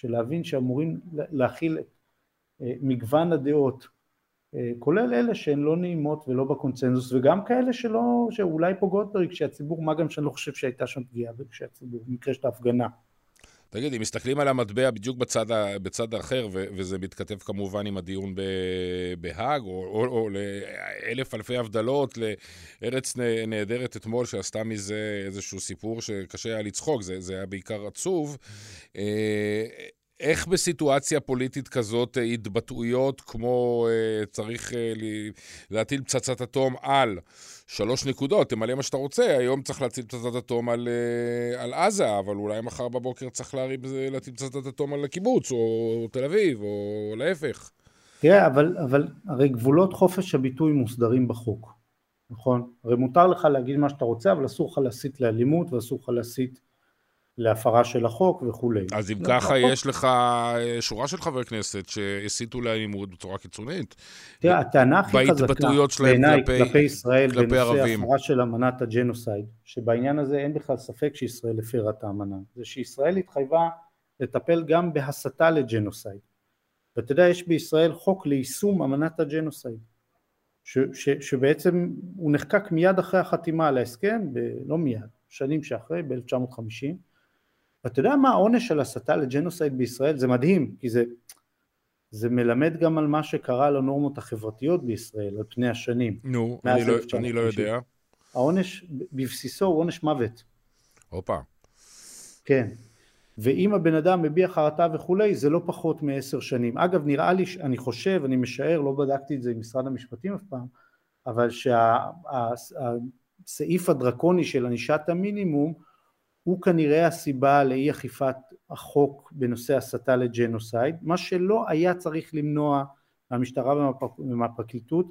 של להבין שאמורים להכיל אה, מגוון הדעות אה, כולל אלה שהן לא נעימות ולא בקונצנזוס וגם כאלה שלא, שאולי פוגעות ברגשי הציבור, מה גם שאני לא חושב שהייתה שם פגיעה ברגשי הציבור, במקרה של ההפגנה. תגיד, אם מסתכלים על המטבע בדיוק בצד, בצד האחר, ו, וזה מתכתב כמובן עם הדיון בהאג, או, או, או לאלף אלפי הבדלות לארץ נהדרת אתמול, שעשתה מזה איזשהו סיפור שקשה היה לצחוק, זה, זה היה בעיקר עצוב. איך בסיטואציה פוליטית כזאת אה, התבטאויות כמו אה, צריך אה, להטיל פצצת אטום על שלוש נקודות, תמלא מה שאתה רוצה, היום צריך להטיל פצצת אטום על, על עזה, אבל אולי מחר בבוקר צריך להרים, להטיל פצצת אטום על הקיבוץ, או תל אביב, או להפך. תראה, אבל, אבל הרי גבולות חופש הביטוי מוסדרים בחוק, נכון? הרי מותר לך להגיד מה שאתה רוצה, אבל אסור לך להסית לאלימות ואסור לך להסית להפרה של החוק וכולי. אז אם לא, ככה החוק... יש לך אה, שורה של חברי כנסת שהסיתו לאלימות בצורה קיצונית. תראה, הטענה הכי חזקה בעיניי כלפי, כלפי ישראל כלפי בנושא ערבים. הפרה של אמנת הג'נוסייד, שבעניין הזה אין בכלל ספק שישראל הפרה את האמנה, זה שישראל התחייבה לטפל גם בהסתה לג'נוסייד. ואתה יודע, יש בישראל חוק ליישום אמנת הג'נוסייד. ש, ש, שבעצם הוא נחקק מיד אחרי החתימה על ההסכם, ב, לא מיד, שנים שאחרי, ב-1950, ואתה יודע מה העונש של הסתה לג'נוסייד בישראל? זה מדהים, כי זה, זה מלמד גם על מה שקרה לנורמות החברתיות בישראל על פני השנים. נו, אני לא, אני לא יודע. העונש בבסיסו הוא עונש מוות. הופה. כן. ואם הבן אדם מביע חרטה וכולי, זה לא פחות מעשר שנים. אגב, נראה לי, אני חושב, אני משער, לא בדקתי את זה עם משרד המשפטים אף פעם, אבל שהסעיף הדרקוני של ענישת המינימום הוא כנראה הסיבה לאי אכיפת החוק בנושא הסתה לג'נוסייד, מה שלא היה צריך למנוע מהמשטרה ומהפרקליטות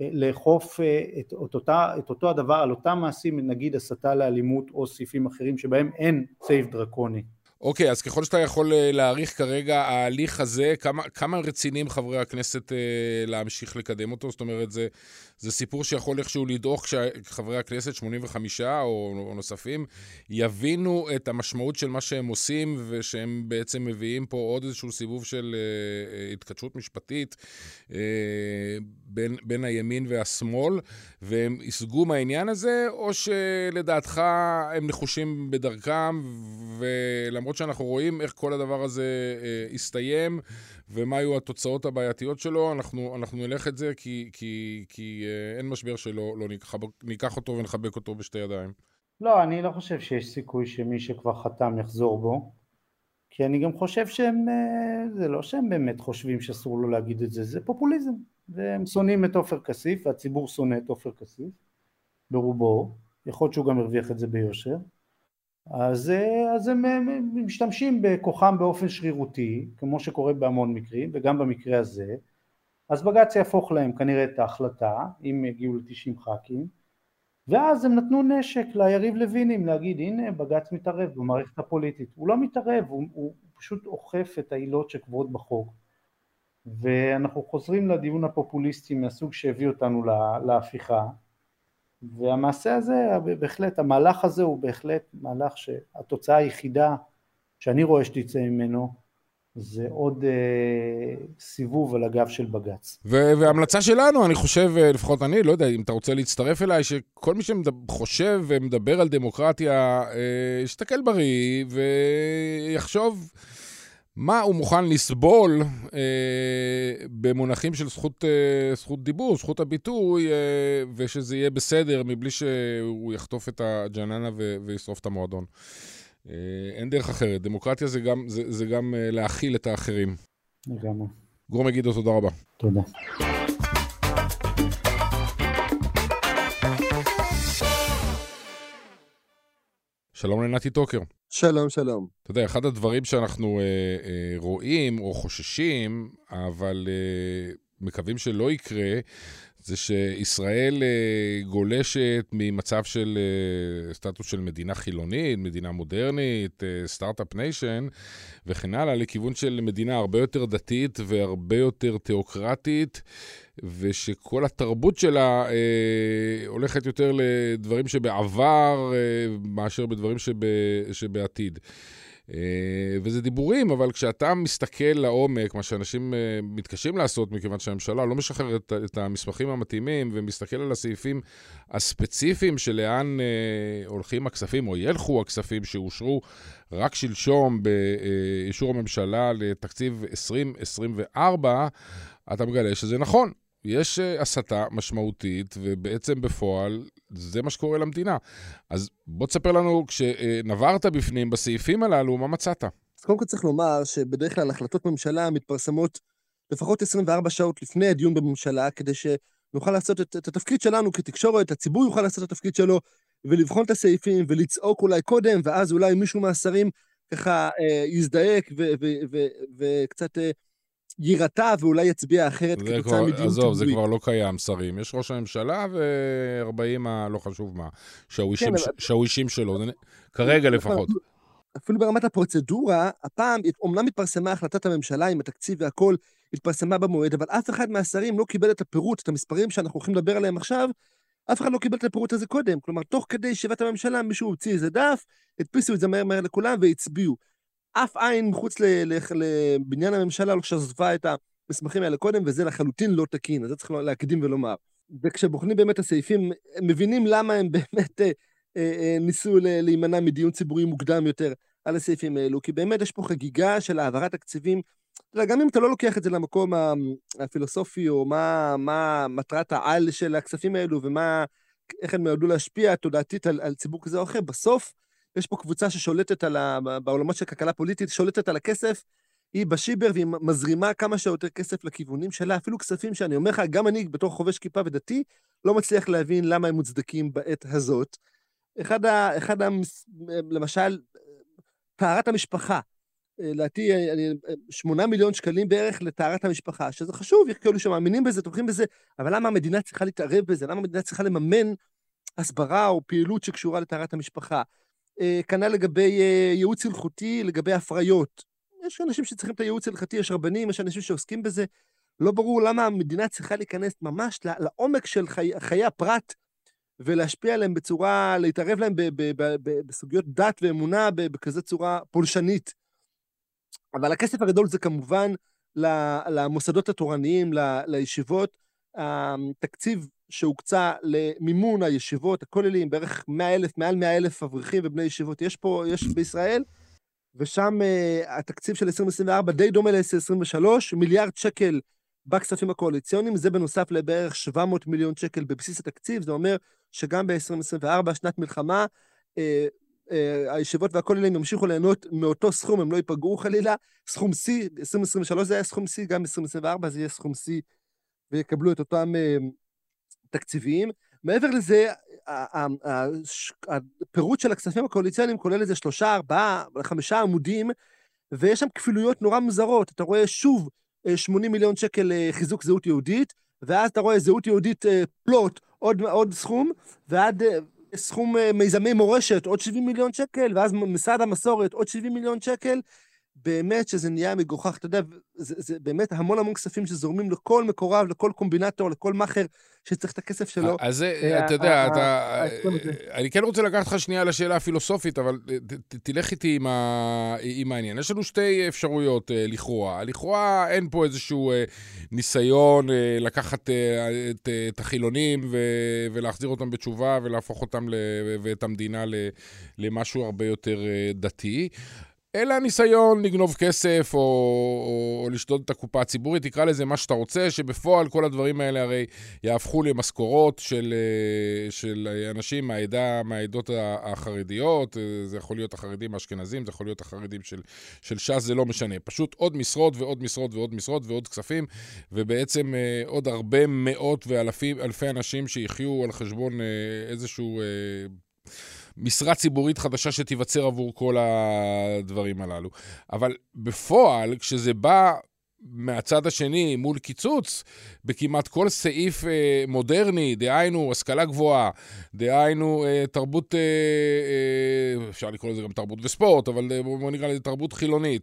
אה, לאכוף אה, את, את, אותה, את אותו הדבר על אותם מעשים, נגיד הסתה לאלימות או סעיפים אחרים שבהם אין סעיף דרקוני. אוקיי, אז ככל שאתה יכול אה, להעריך כרגע, ההליך הזה, כמה, כמה רציניים חברי הכנסת אה, להמשיך לקדם אותו? זאת אומרת, זה, זה סיפור שיכול איכשהו לדעוך כשחברי הכנסת, 85 או, או נוספים, יבינו את המשמעות של מה שהם עושים, ושהם בעצם מביאים פה עוד איזשהו סיבוב של אה, אה התכתשות משפטית אה, בין, בין הימין והשמאל, והם יסגו מהעניין הזה, או שלדעתך הם נחושים בדרכם, ולמרות שאנחנו רואים איך כל הדבר הזה אה, הסתיים, ומה היו התוצאות הבעייתיות שלו, אנחנו, אנחנו נלך את זה כי, כי, כי אה, אין משבר שלא לא ניקח, ניקח אותו ונחבק אותו בשתי ידיים. לא, אני לא חושב שיש סיכוי שמי שכבר חתם יחזור בו, כי אני גם חושב שהם, אה, זה לא שהם באמת חושבים שאסור לו להגיד את זה, זה פופוליזם. והם שונאים את עופר כסיף, והציבור שונא את עופר כסיף, ברובו, יכול להיות שהוא גם הרוויח את זה ביושר, אז, אז הם, הם משתמשים בכוחם באופן שרירותי, כמו שקורה בהמון מקרים, וגם במקרה הזה, אז בג"ץ יהפוך להם כנראה את ההחלטה, אם יגיעו ל-90 ח"כים, ואז הם נתנו נשק ליריב לוינים להגיד הנה בג"ץ מתערב במערכת הפוליטית. הוא לא מתערב, הוא, הוא פשוט אוכף את העילות שקבועות בחוק. ואנחנו חוזרים לדיון הפופוליסטי מהסוג שהביא אותנו להפיכה, והמעשה הזה, בהחלט, המהלך הזה הוא בהחלט מהלך שהתוצאה היחידה שאני רואה שתצא ממנו זה עוד אה, סיבוב על הגב של בג"ץ. והמלצה שלנו, אני חושב, אה, לפחות אני, לא יודע אם אתה רוצה להצטרף אליי, שכל מי שחושב ומדבר על דמוקרטיה, אה, יסתכל בריא ויחשוב מה הוא מוכן לסבול אה, במונחים של זכות, אה, זכות דיבור, זכות הביטוי, אה, ושזה יהיה בסדר מבלי שהוא יחטוף את הג'ננה וישרוף את המועדון. אה, אין דרך אחרת. דמוקרטיה זה גם, זה, זה גם אה, להכיל את האחרים. לגמרי. גרום מגידו, תודה רבה. תודה. שלום לנתי טוקר. שלום, שלום. אתה יודע, אחד הדברים שאנחנו אה, אה, רואים או חוששים, אבל אה, מקווים שלא יקרה, זה שישראל אה, גולשת ממצב של אה, סטטוס של מדינה חילונית, מדינה מודרנית, אה, start-up nation וכן הלאה, לכיוון של מדינה הרבה יותר דתית והרבה יותר תיאוקרטית, ושכל התרבות שלה אה, הולכת יותר לדברים שבעבר אה, מאשר בדברים שב, שבעתיד. אה, וזה דיבורים, אבל כשאתה מסתכל לעומק, מה שאנשים אה, מתקשים לעשות, מכיוון שהממשלה לא משחררת את המסמכים המתאימים ומסתכל על הסעיפים הספציפיים שלאן אה, הולכים הכספים, או ילכו הכספים שאושרו רק שלשום באישור הממשלה לתקציב 2024, אתה מגלה שזה נכון. יש הסתה משמעותית, ובעצם בפועל זה מה שקורה למדינה. אז בוא תספר לנו, כשנברת בפנים בסעיפים הללו, מה מצאת? אז קודם כל צריך לומר שבדרך כלל החלטות ממשלה מתפרסמות לפחות 24 שעות לפני הדיון בממשלה, כדי שנוכל לעשות את, את התפקיד שלנו כתקשורת, הציבור יוכל לעשות את התפקיד שלו, ולבחון את הסעיפים, ולצעוק אולי קודם, ואז אולי מישהו מהשרים ככה אה, יזדעק וקצת... אה, יירתע ואולי יצביע אחרת כתוצאה מדיון ציבורי. עזוב, זה כבר לא קיים, שרים. יש ראש הממשלה ו-40 הלא חשוב מה, שהאישים כן, שלו, כרגע לפחות. אפילו ברמת הפרוצדורה, הפעם אומנם התפרסמה החלטת הממשלה עם התקציב והכול, התפרסמה במועד, אבל אף אחד מהשרים לא קיבל את הפירוט, את המספרים שאנחנו הולכים לדבר עליהם עכשיו, אף אחד לא קיבל את הפירוט הזה קודם. כלומר, תוך כדי ישיבת הממשלה מישהו הוציא איזה דף, הדפיסו את זה מהר מהר לכולם והצביעו. אף עין מחוץ לבניין הממשלה לא שזפה את המסמכים האלה קודם, וזה לחלוטין לא תקין, אז זה צריך להקדים ולומר. וכשבוחנים באמת את הסעיפים, מבינים למה הם [LAUGHS] באמת אה, אה, אה, ניסו להימנע מדיון ציבורי מוקדם יותר על הסעיפים האלו, כי באמת יש פה חגיגה של העברת תקציבים. אתה יודע, גם אם אתה לא לוקח את זה למקום הפילוסופי, או מה, מה מטרת העל של הכספים האלו, ומה, איך הם נועדו להשפיע תודעתית על, על ציבור כזה או אחר, בסוף יש פה קבוצה ששולטת על ה... בעולמות של כלכלה פוליטית, שולטת על הכסף, היא בשיבר והיא מזרימה כמה שיותר כסף לכיוונים שלה, אפילו כספים שאני אומר לך, גם אני בתור חובש כיפה ודתי, לא מצליח להבין למה הם מוצדקים בעת הזאת. אחד ה... אחד ה... למשל, טהרת המשפחה. לדעתי, שמונה מיליון שקלים בערך לטהרת המשפחה, שזה חשוב, יש כאלו שמאמינים בזה, תומכים בזה, אבל למה המדינה צריכה להתערב בזה? למה המדינה צריכה לממן הסברה או פעילות שקשורה לטהרת המשפחה? אה, כנ"ל לגבי אה, ייעוץ הלכותי, לגבי הפריות. יש אנשים שצריכים את הייעוץ ההלכתי, יש רבנים, יש אנשים שעוסקים בזה. לא ברור למה המדינה צריכה להיכנס ממש לעומק של חיי, חיי הפרט ולהשפיע עליהם בצורה, להתערב להם ב, ב, ב, בסוגיות דת ואמונה בכזו צורה פולשנית. אבל הכסף הגדול זה כמובן למוסדות התורניים, לישיבות. התקציב שהוקצה למימון הישיבות, הכוללים, בערך 100 אלף, מעל 100 אלף אברכים ובני ישיבות יש פה, יש בישראל, ושם uh, התקציב של 2024 די דומה ל-2023, מיליארד שקל בכספים הקואליציוניים, זה בנוסף לבערך 700 מיליון שקל בבסיס התקציב, זה אומר שגם ב-2024, שנת מלחמה, uh, uh, הישיבות והכוללים ימשיכו ליהנות מאותו סכום, הם לא ייפגעו חלילה. סכום שיא, 2023 זה היה סכום שיא, גם ב-2024 זה יהיה סכום שיא, ויקבלו את אותם uh, תקציביים. מעבר לזה, הפירוט של הכספים הקואליציוניים כולל איזה שלושה, ארבעה, חמישה עמודים, ויש שם כפילויות נורא מוזרות. אתה רואה שוב 80 אה, מיליון שקל לחיזוק זהות יהודית, ואז אתה רואה זהות יהודית אה, פלוט עוד, עוד סכום, ועד אה, סכום אה, מיזמי מורשת, עוד 70 מיליון שקל, ואז משרד המסורת, עוד 70 מיליון שקל. באמת שזה נהיה מגוחך, אתה יודע, זה, זה באמת המון המון כספים שזורמים לכל מקורב, לכל קומבינטור, לכל מאכר שצריך את הכסף שלו. אז אתה יודע, אתה... אני כן רוצה לקחת לך שנייה לשאלה הפילוסופית, אבל תלך איתי עם, ה... עם העניין. יש לנו שתי אפשרויות אה, לכאורה. לכאורה אין פה איזשהו אה, ניסיון אה, לקחת את, את החילונים ו... ולהחזיר אותם בתשובה ולהפוך אותם ל... ואת המדינה למשהו הרבה יותר דתי. אלא הניסיון לגנוב כסף או, או, או לשדוד את הקופה הציבורית, תקרא לזה מה שאתה רוצה, שבפועל כל הדברים האלה הרי יהפכו למשכורות של, אה, של אנשים מהעדה, מהעדות החרדיות, אה, זה יכול להיות החרדים האשכנזים, זה יכול להיות החרדים של, של ש"ס, זה לא משנה. פשוט עוד משרות ועוד משרות ועוד משרות ועוד כספים, ובעצם אה, עוד הרבה מאות ואלפי אנשים שיחיו על חשבון איזשהו... משרה ציבורית חדשה שתיווצר עבור כל הדברים הללו. אבל בפועל, כשזה בא מהצד השני, מול קיצוץ, בכמעט כל סעיף אה, מודרני, דהיינו השכלה גבוהה, דהיינו אה, תרבות, אה, אה, אפשר לקרוא לזה גם תרבות וספורט, אבל אה, בואו נקרא לזה תרבות חילונית,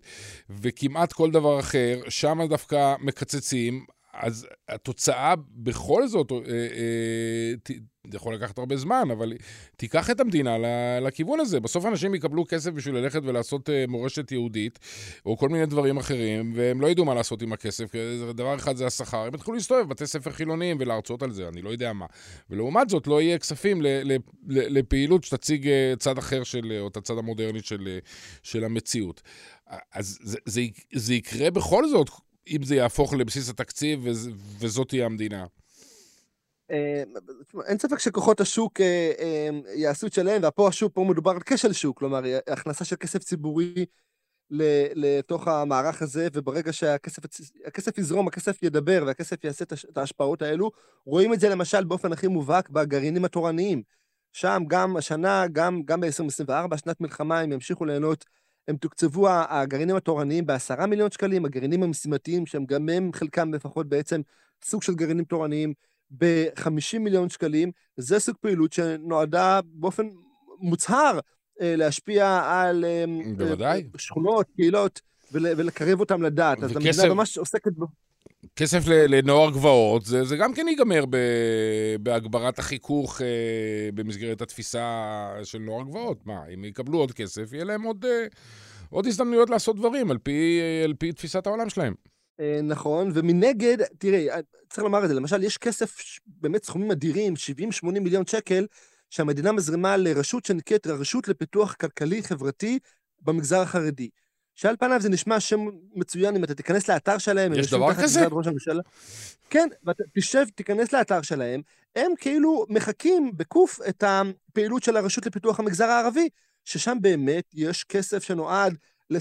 וכמעט כל דבר אחר, שם דווקא מקצצים. אז התוצאה בכל זאת, אה, אה, זה יכול לקחת הרבה זמן, אבל תיקח את המדינה לכיוון הזה. בסוף אנשים יקבלו כסף בשביל ללכת ולעשות אה, מורשת יהודית, או כל מיני דברים אחרים, והם לא ידעו מה לעשות עם הכסף, דבר אחד זה השכר. הם יתחילו להסתובב בבתי ספר חילוניים ולהרצות על זה, אני לא יודע מה. ולעומת זאת, לא יהיה כספים לפעילות שתציג צד אחר של, או את הצד המודרני של, של המציאות. אז זה, זה, זה יקרה בכל זאת, אם זה יהפוך לבסיס התקציב וזאת תהיה המדינה. אה, אין ספק שכוחות השוק אה, אה, יעשו את שלהם, ופה השוק, פה מדובר על כשל שוק, כלומר, הכנסה של כסף ציבורי לתוך המערך הזה, וברגע שהכסף יזרום, הכסף ידבר והכסף יעשה את ההשפעות האלו, רואים את זה למשל באופן הכי מובהק בגרעינים התורניים. שם גם השנה, גם, גם ב-2024, שנת מלחמה, הם ימשיכו ליהנות הם תוקצבו, הגרעינים התורניים בעשרה מיליון שקלים, הגרעינים המשימתיים, שהם גם הם, חלקם לפחות בעצם סוג של גרעינים תורניים, ב-50 מיליון שקלים. זה סוג פעילות שנועדה באופן מוצהר אה, להשפיע על אה, בוודאי. שכונות, קהילות, ולקרב אותם. אז וכסף... המדינה ממש עוסקת ב... כסף לנוער גבעות, זה, זה גם כן ייגמר ב, בהגברת החיכוך אה, במסגרת התפיסה של נוער גבעות. מה, אם יקבלו עוד כסף, יהיה להם עוד, אה, עוד הזדמנויות לעשות דברים על פי, אה, על פי תפיסת העולם שלהם. אה, נכון, ומנגד, תראי, אה, צריך לומר את זה, למשל, יש כסף, באמת סכומים אדירים, 70-80 מיליון שקל, שהמדינה מזרימה לרשות שנקראת הרשות לפיתוח כלכלי-חברתי במגזר החרדי. שעל פניו זה נשמע שם מצוין, אם אתה תיכנס לאתר שלהם, יש דבר כזה? כן, ואתה תשב, תיכנס לאתר שלהם, הם כאילו מחקים בקוף את הפעילות של הרשות לפיתוח המגזר הערבי, ששם באמת יש כסף שנועד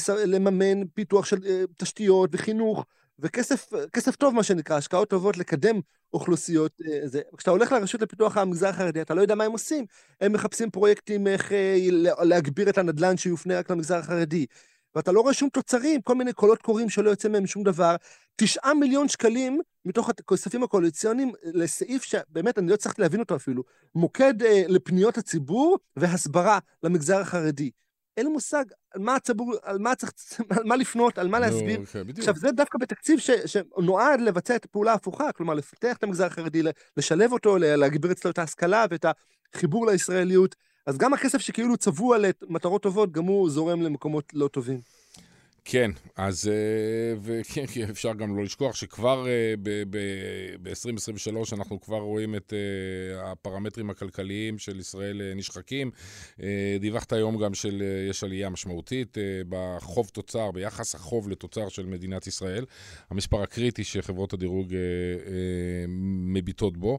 לממן פיתוח של אה, תשתיות וחינוך, וכסף טוב, מה שנקרא, השקעות טובות לקדם אוכלוסיות. אה, זה. כשאתה הולך לרשות לפיתוח המגזר החרדי, אתה לא יודע מה הם עושים. הם מחפשים פרויקטים איך אה, להגביר את הנדל"ן שיופנה רק למגזר החרדי. ואתה לא רואה שום תוצרים, כל מיני קולות קוראים שלא יוצא מהם שום דבר. תשעה מיליון שקלים מתוך הכספים הקואליציוניים לסעיף שבאמת אני לא הצלחתי להבין אותו אפילו, מוקד אה, לפניות הציבור והסברה למגזר החרדי. אין לי מושג על מה הציבור, על מה צריך, [LAUGHS] על מה לפנות, על מה להסביר. No, okay, עכשיו, זה דווקא בתקציב ש, שנועד לבצע את הפעולה ההפוכה, כלומר, לפתח את המגזר החרדי, לשלב אותו, להגביר אצלו את ההשכלה ואת החיבור לישראליות. אז גם הכסף שכאילו צבוע למטרות טובות, גם הוא זורם למקומות לא טובים. כן, אז אה, וכן, אפשר גם לא לשכוח שכבר אה, ב-2023 אנחנו כבר רואים את אה, הפרמטרים הכלכליים של ישראל נשחקים. דיווחת היום גם שיש עלייה משמעותית בחוב תוצר, ביחס החוב לתוצר של מדינת ישראל, המספר הקריטי שחברות הדירוג מביטות בו.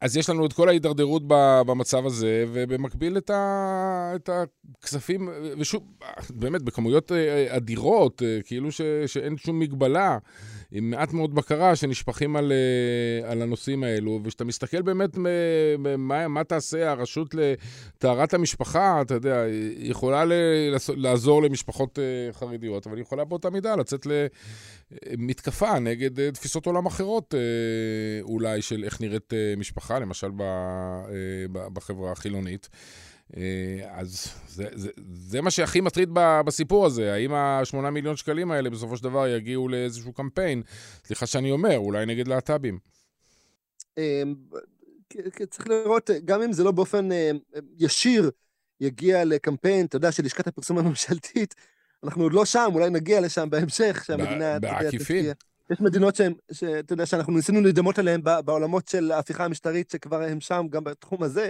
אז יש לנו את כל ההידרדרות במצב הזה, ובמקביל את, ה, את הכספים, ושוב, באמת, בכמויות אה, אדירות, אה, כאילו ש, שאין שום מגבלה. עם מעט מאוד בקרה שנשפכים על, אה, על הנושאים האלו, וכשאתה מסתכל באמת מה, מה תעשה הרשות לטהרת המשפחה, אתה יודע, היא יכולה ל, לעזור למשפחות אה, חרדיות, אבל היא יכולה באותה מידה לצאת למתקפה נגד תפיסות עולם אחרות, אולי, של איך נראית משפחה, למשל בחברה החילונית. אה, אז זה, זה, זה מה שהכי מטריד בסיפור הזה, האם השמונה מיליון שקלים האלה בסופו של דבר יגיעו לאיזשהו קמפיין, סליחה שאני אומר, אולי נגד להט"בים. אמ, צריך לראות, גם אם זה לא באופן אה, ישיר יגיע לקמפיין, אתה יודע, של לשכת הפרסום הממשלתית, אנחנו עוד לא שם, אולי נגיע לשם בהמשך, שהמדינה... בעקיפין. יש מדינות שהן, שאתה יודע, שאנחנו ניסינו להידמות עליהן בעולמות של ההפיכה המשטרית, שכבר הם שם, גם בתחום הזה.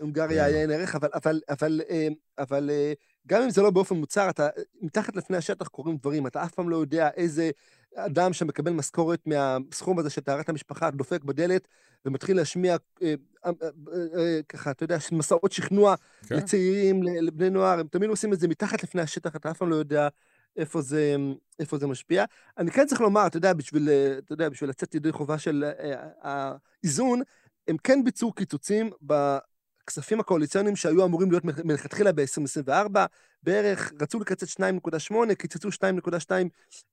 הונגריה היה אין ערך, אבל, אבל, אבל, אה, אבל אה, גם אם זה לא באופן מוצהר, אתה, מתחת לפני השטח קורים דברים, אתה אף פעם לא יודע איזה אדם שמקבל משכורת מהסכום הזה של טהרת המשפחה דופק בדלת ומתחיל להשמיע אה, ככה, אתה יודע, מסעות שכנוע כן. לצעירים, לבני נוער, הם תמיד עושים את זה מתחת לפני השטח, אתה אף פעם לא יודע איפה זה, איפה זה משפיע. אני כן צריך לומר, אתה יודע, בשביל, אתה יודע, בשביל לצאת ידי חובה של האיזון, הם כן ביצעו קיצוצים הכספים הקואליציוניים שהיו אמורים להיות מלכתחילה ב-2024, בערך רצו לקצץ 2.8, קיצצו 2.2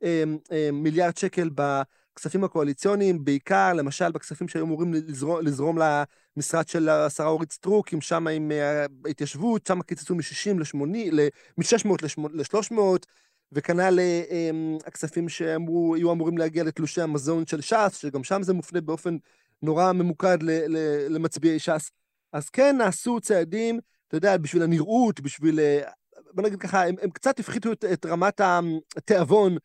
אמ, אמ, מיליארד שקל בכספים הקואליציוניים, בעיקר, למשל, בכספים שהיו אמורים לזרום, לזרום למשרד של השרה אורית סטרוק, עם שם עם אה, ההתיישבות, שם קיצצו מ-60 ל-80, מ-600 ל-300, וכנ"ל הכספים שהיו אמורים להגיע לתלושי המזון של ש"ס, שגם שם זה מופנה באופן נורא ממוקד למצביעי ש"ס. אז כן נעשו צעדים, אתה יודע, בשביל הנראות, בשביל... אה, בוא נגיד ככה, הם, הם קצת הפחיתו את, את רמת התיאבון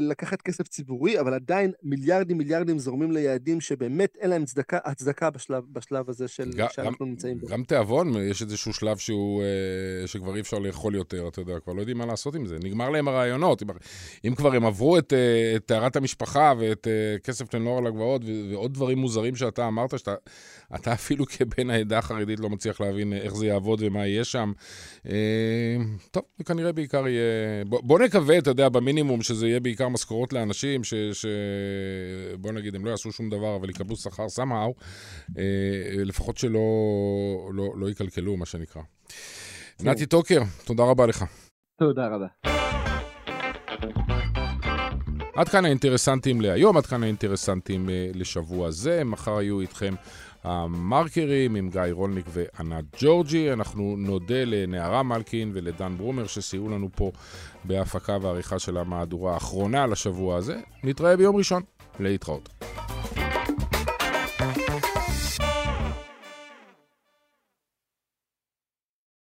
לקחת כסף ציבורי, אבל עדיין מיליארדים מיליארדים זורמים ליעדים שבאמת אין להם צדקה, הצדקה בשלב, בשלב הזה של, ג, שאנחנו גם, נמצאים בו. גם תיאבון, יש איזשהו שלב שהוא, אה, שכבר אי אפשר לאכול יותר, אתה יודע, כבר לא יודעים מה לעשות עם זה. נגמר להם הרעיונות. אם, אם כבר הם עברו את, אה, את טהרת המשפחה ואת אה, כסף תנור על הגבעות ועוד דברים מוזרים שאתה אמרת, שאתה אתה אפילו כבן העדה החרדית לא מצליח להבין איך זה יעבוד ומה יהיה שם. אה, טוב, זה כנראה בעיקר יהיה... בוא, בוא נקווה, אתה יודע, במינימום, שזה יהיה בעיקר משכורות לאנשים, ש... ש... בוא נגיד, הם לא יעשו שום דבר, אבל יקבלו שכר somehow, אה, לפחות שלא לא, לא יקלקלו, מה שנקרא. נתי טוקר, תודה רבה לך. תודה רבה. עד כאן האינטרסנטים להיום, עד כאן האינטרסנטים אה, לשבוע זה. מחר יהיו איתכם המרקרים עם גיא רולניק וענת ג'ורג'י. אנחנו נודה לנערה מלקין ולדן ברומר שסייעו לנו פה בהפקה ועריכה של המהדורה האחרונה לשבוע הזה. נתראה ביום ראשון. להתראות.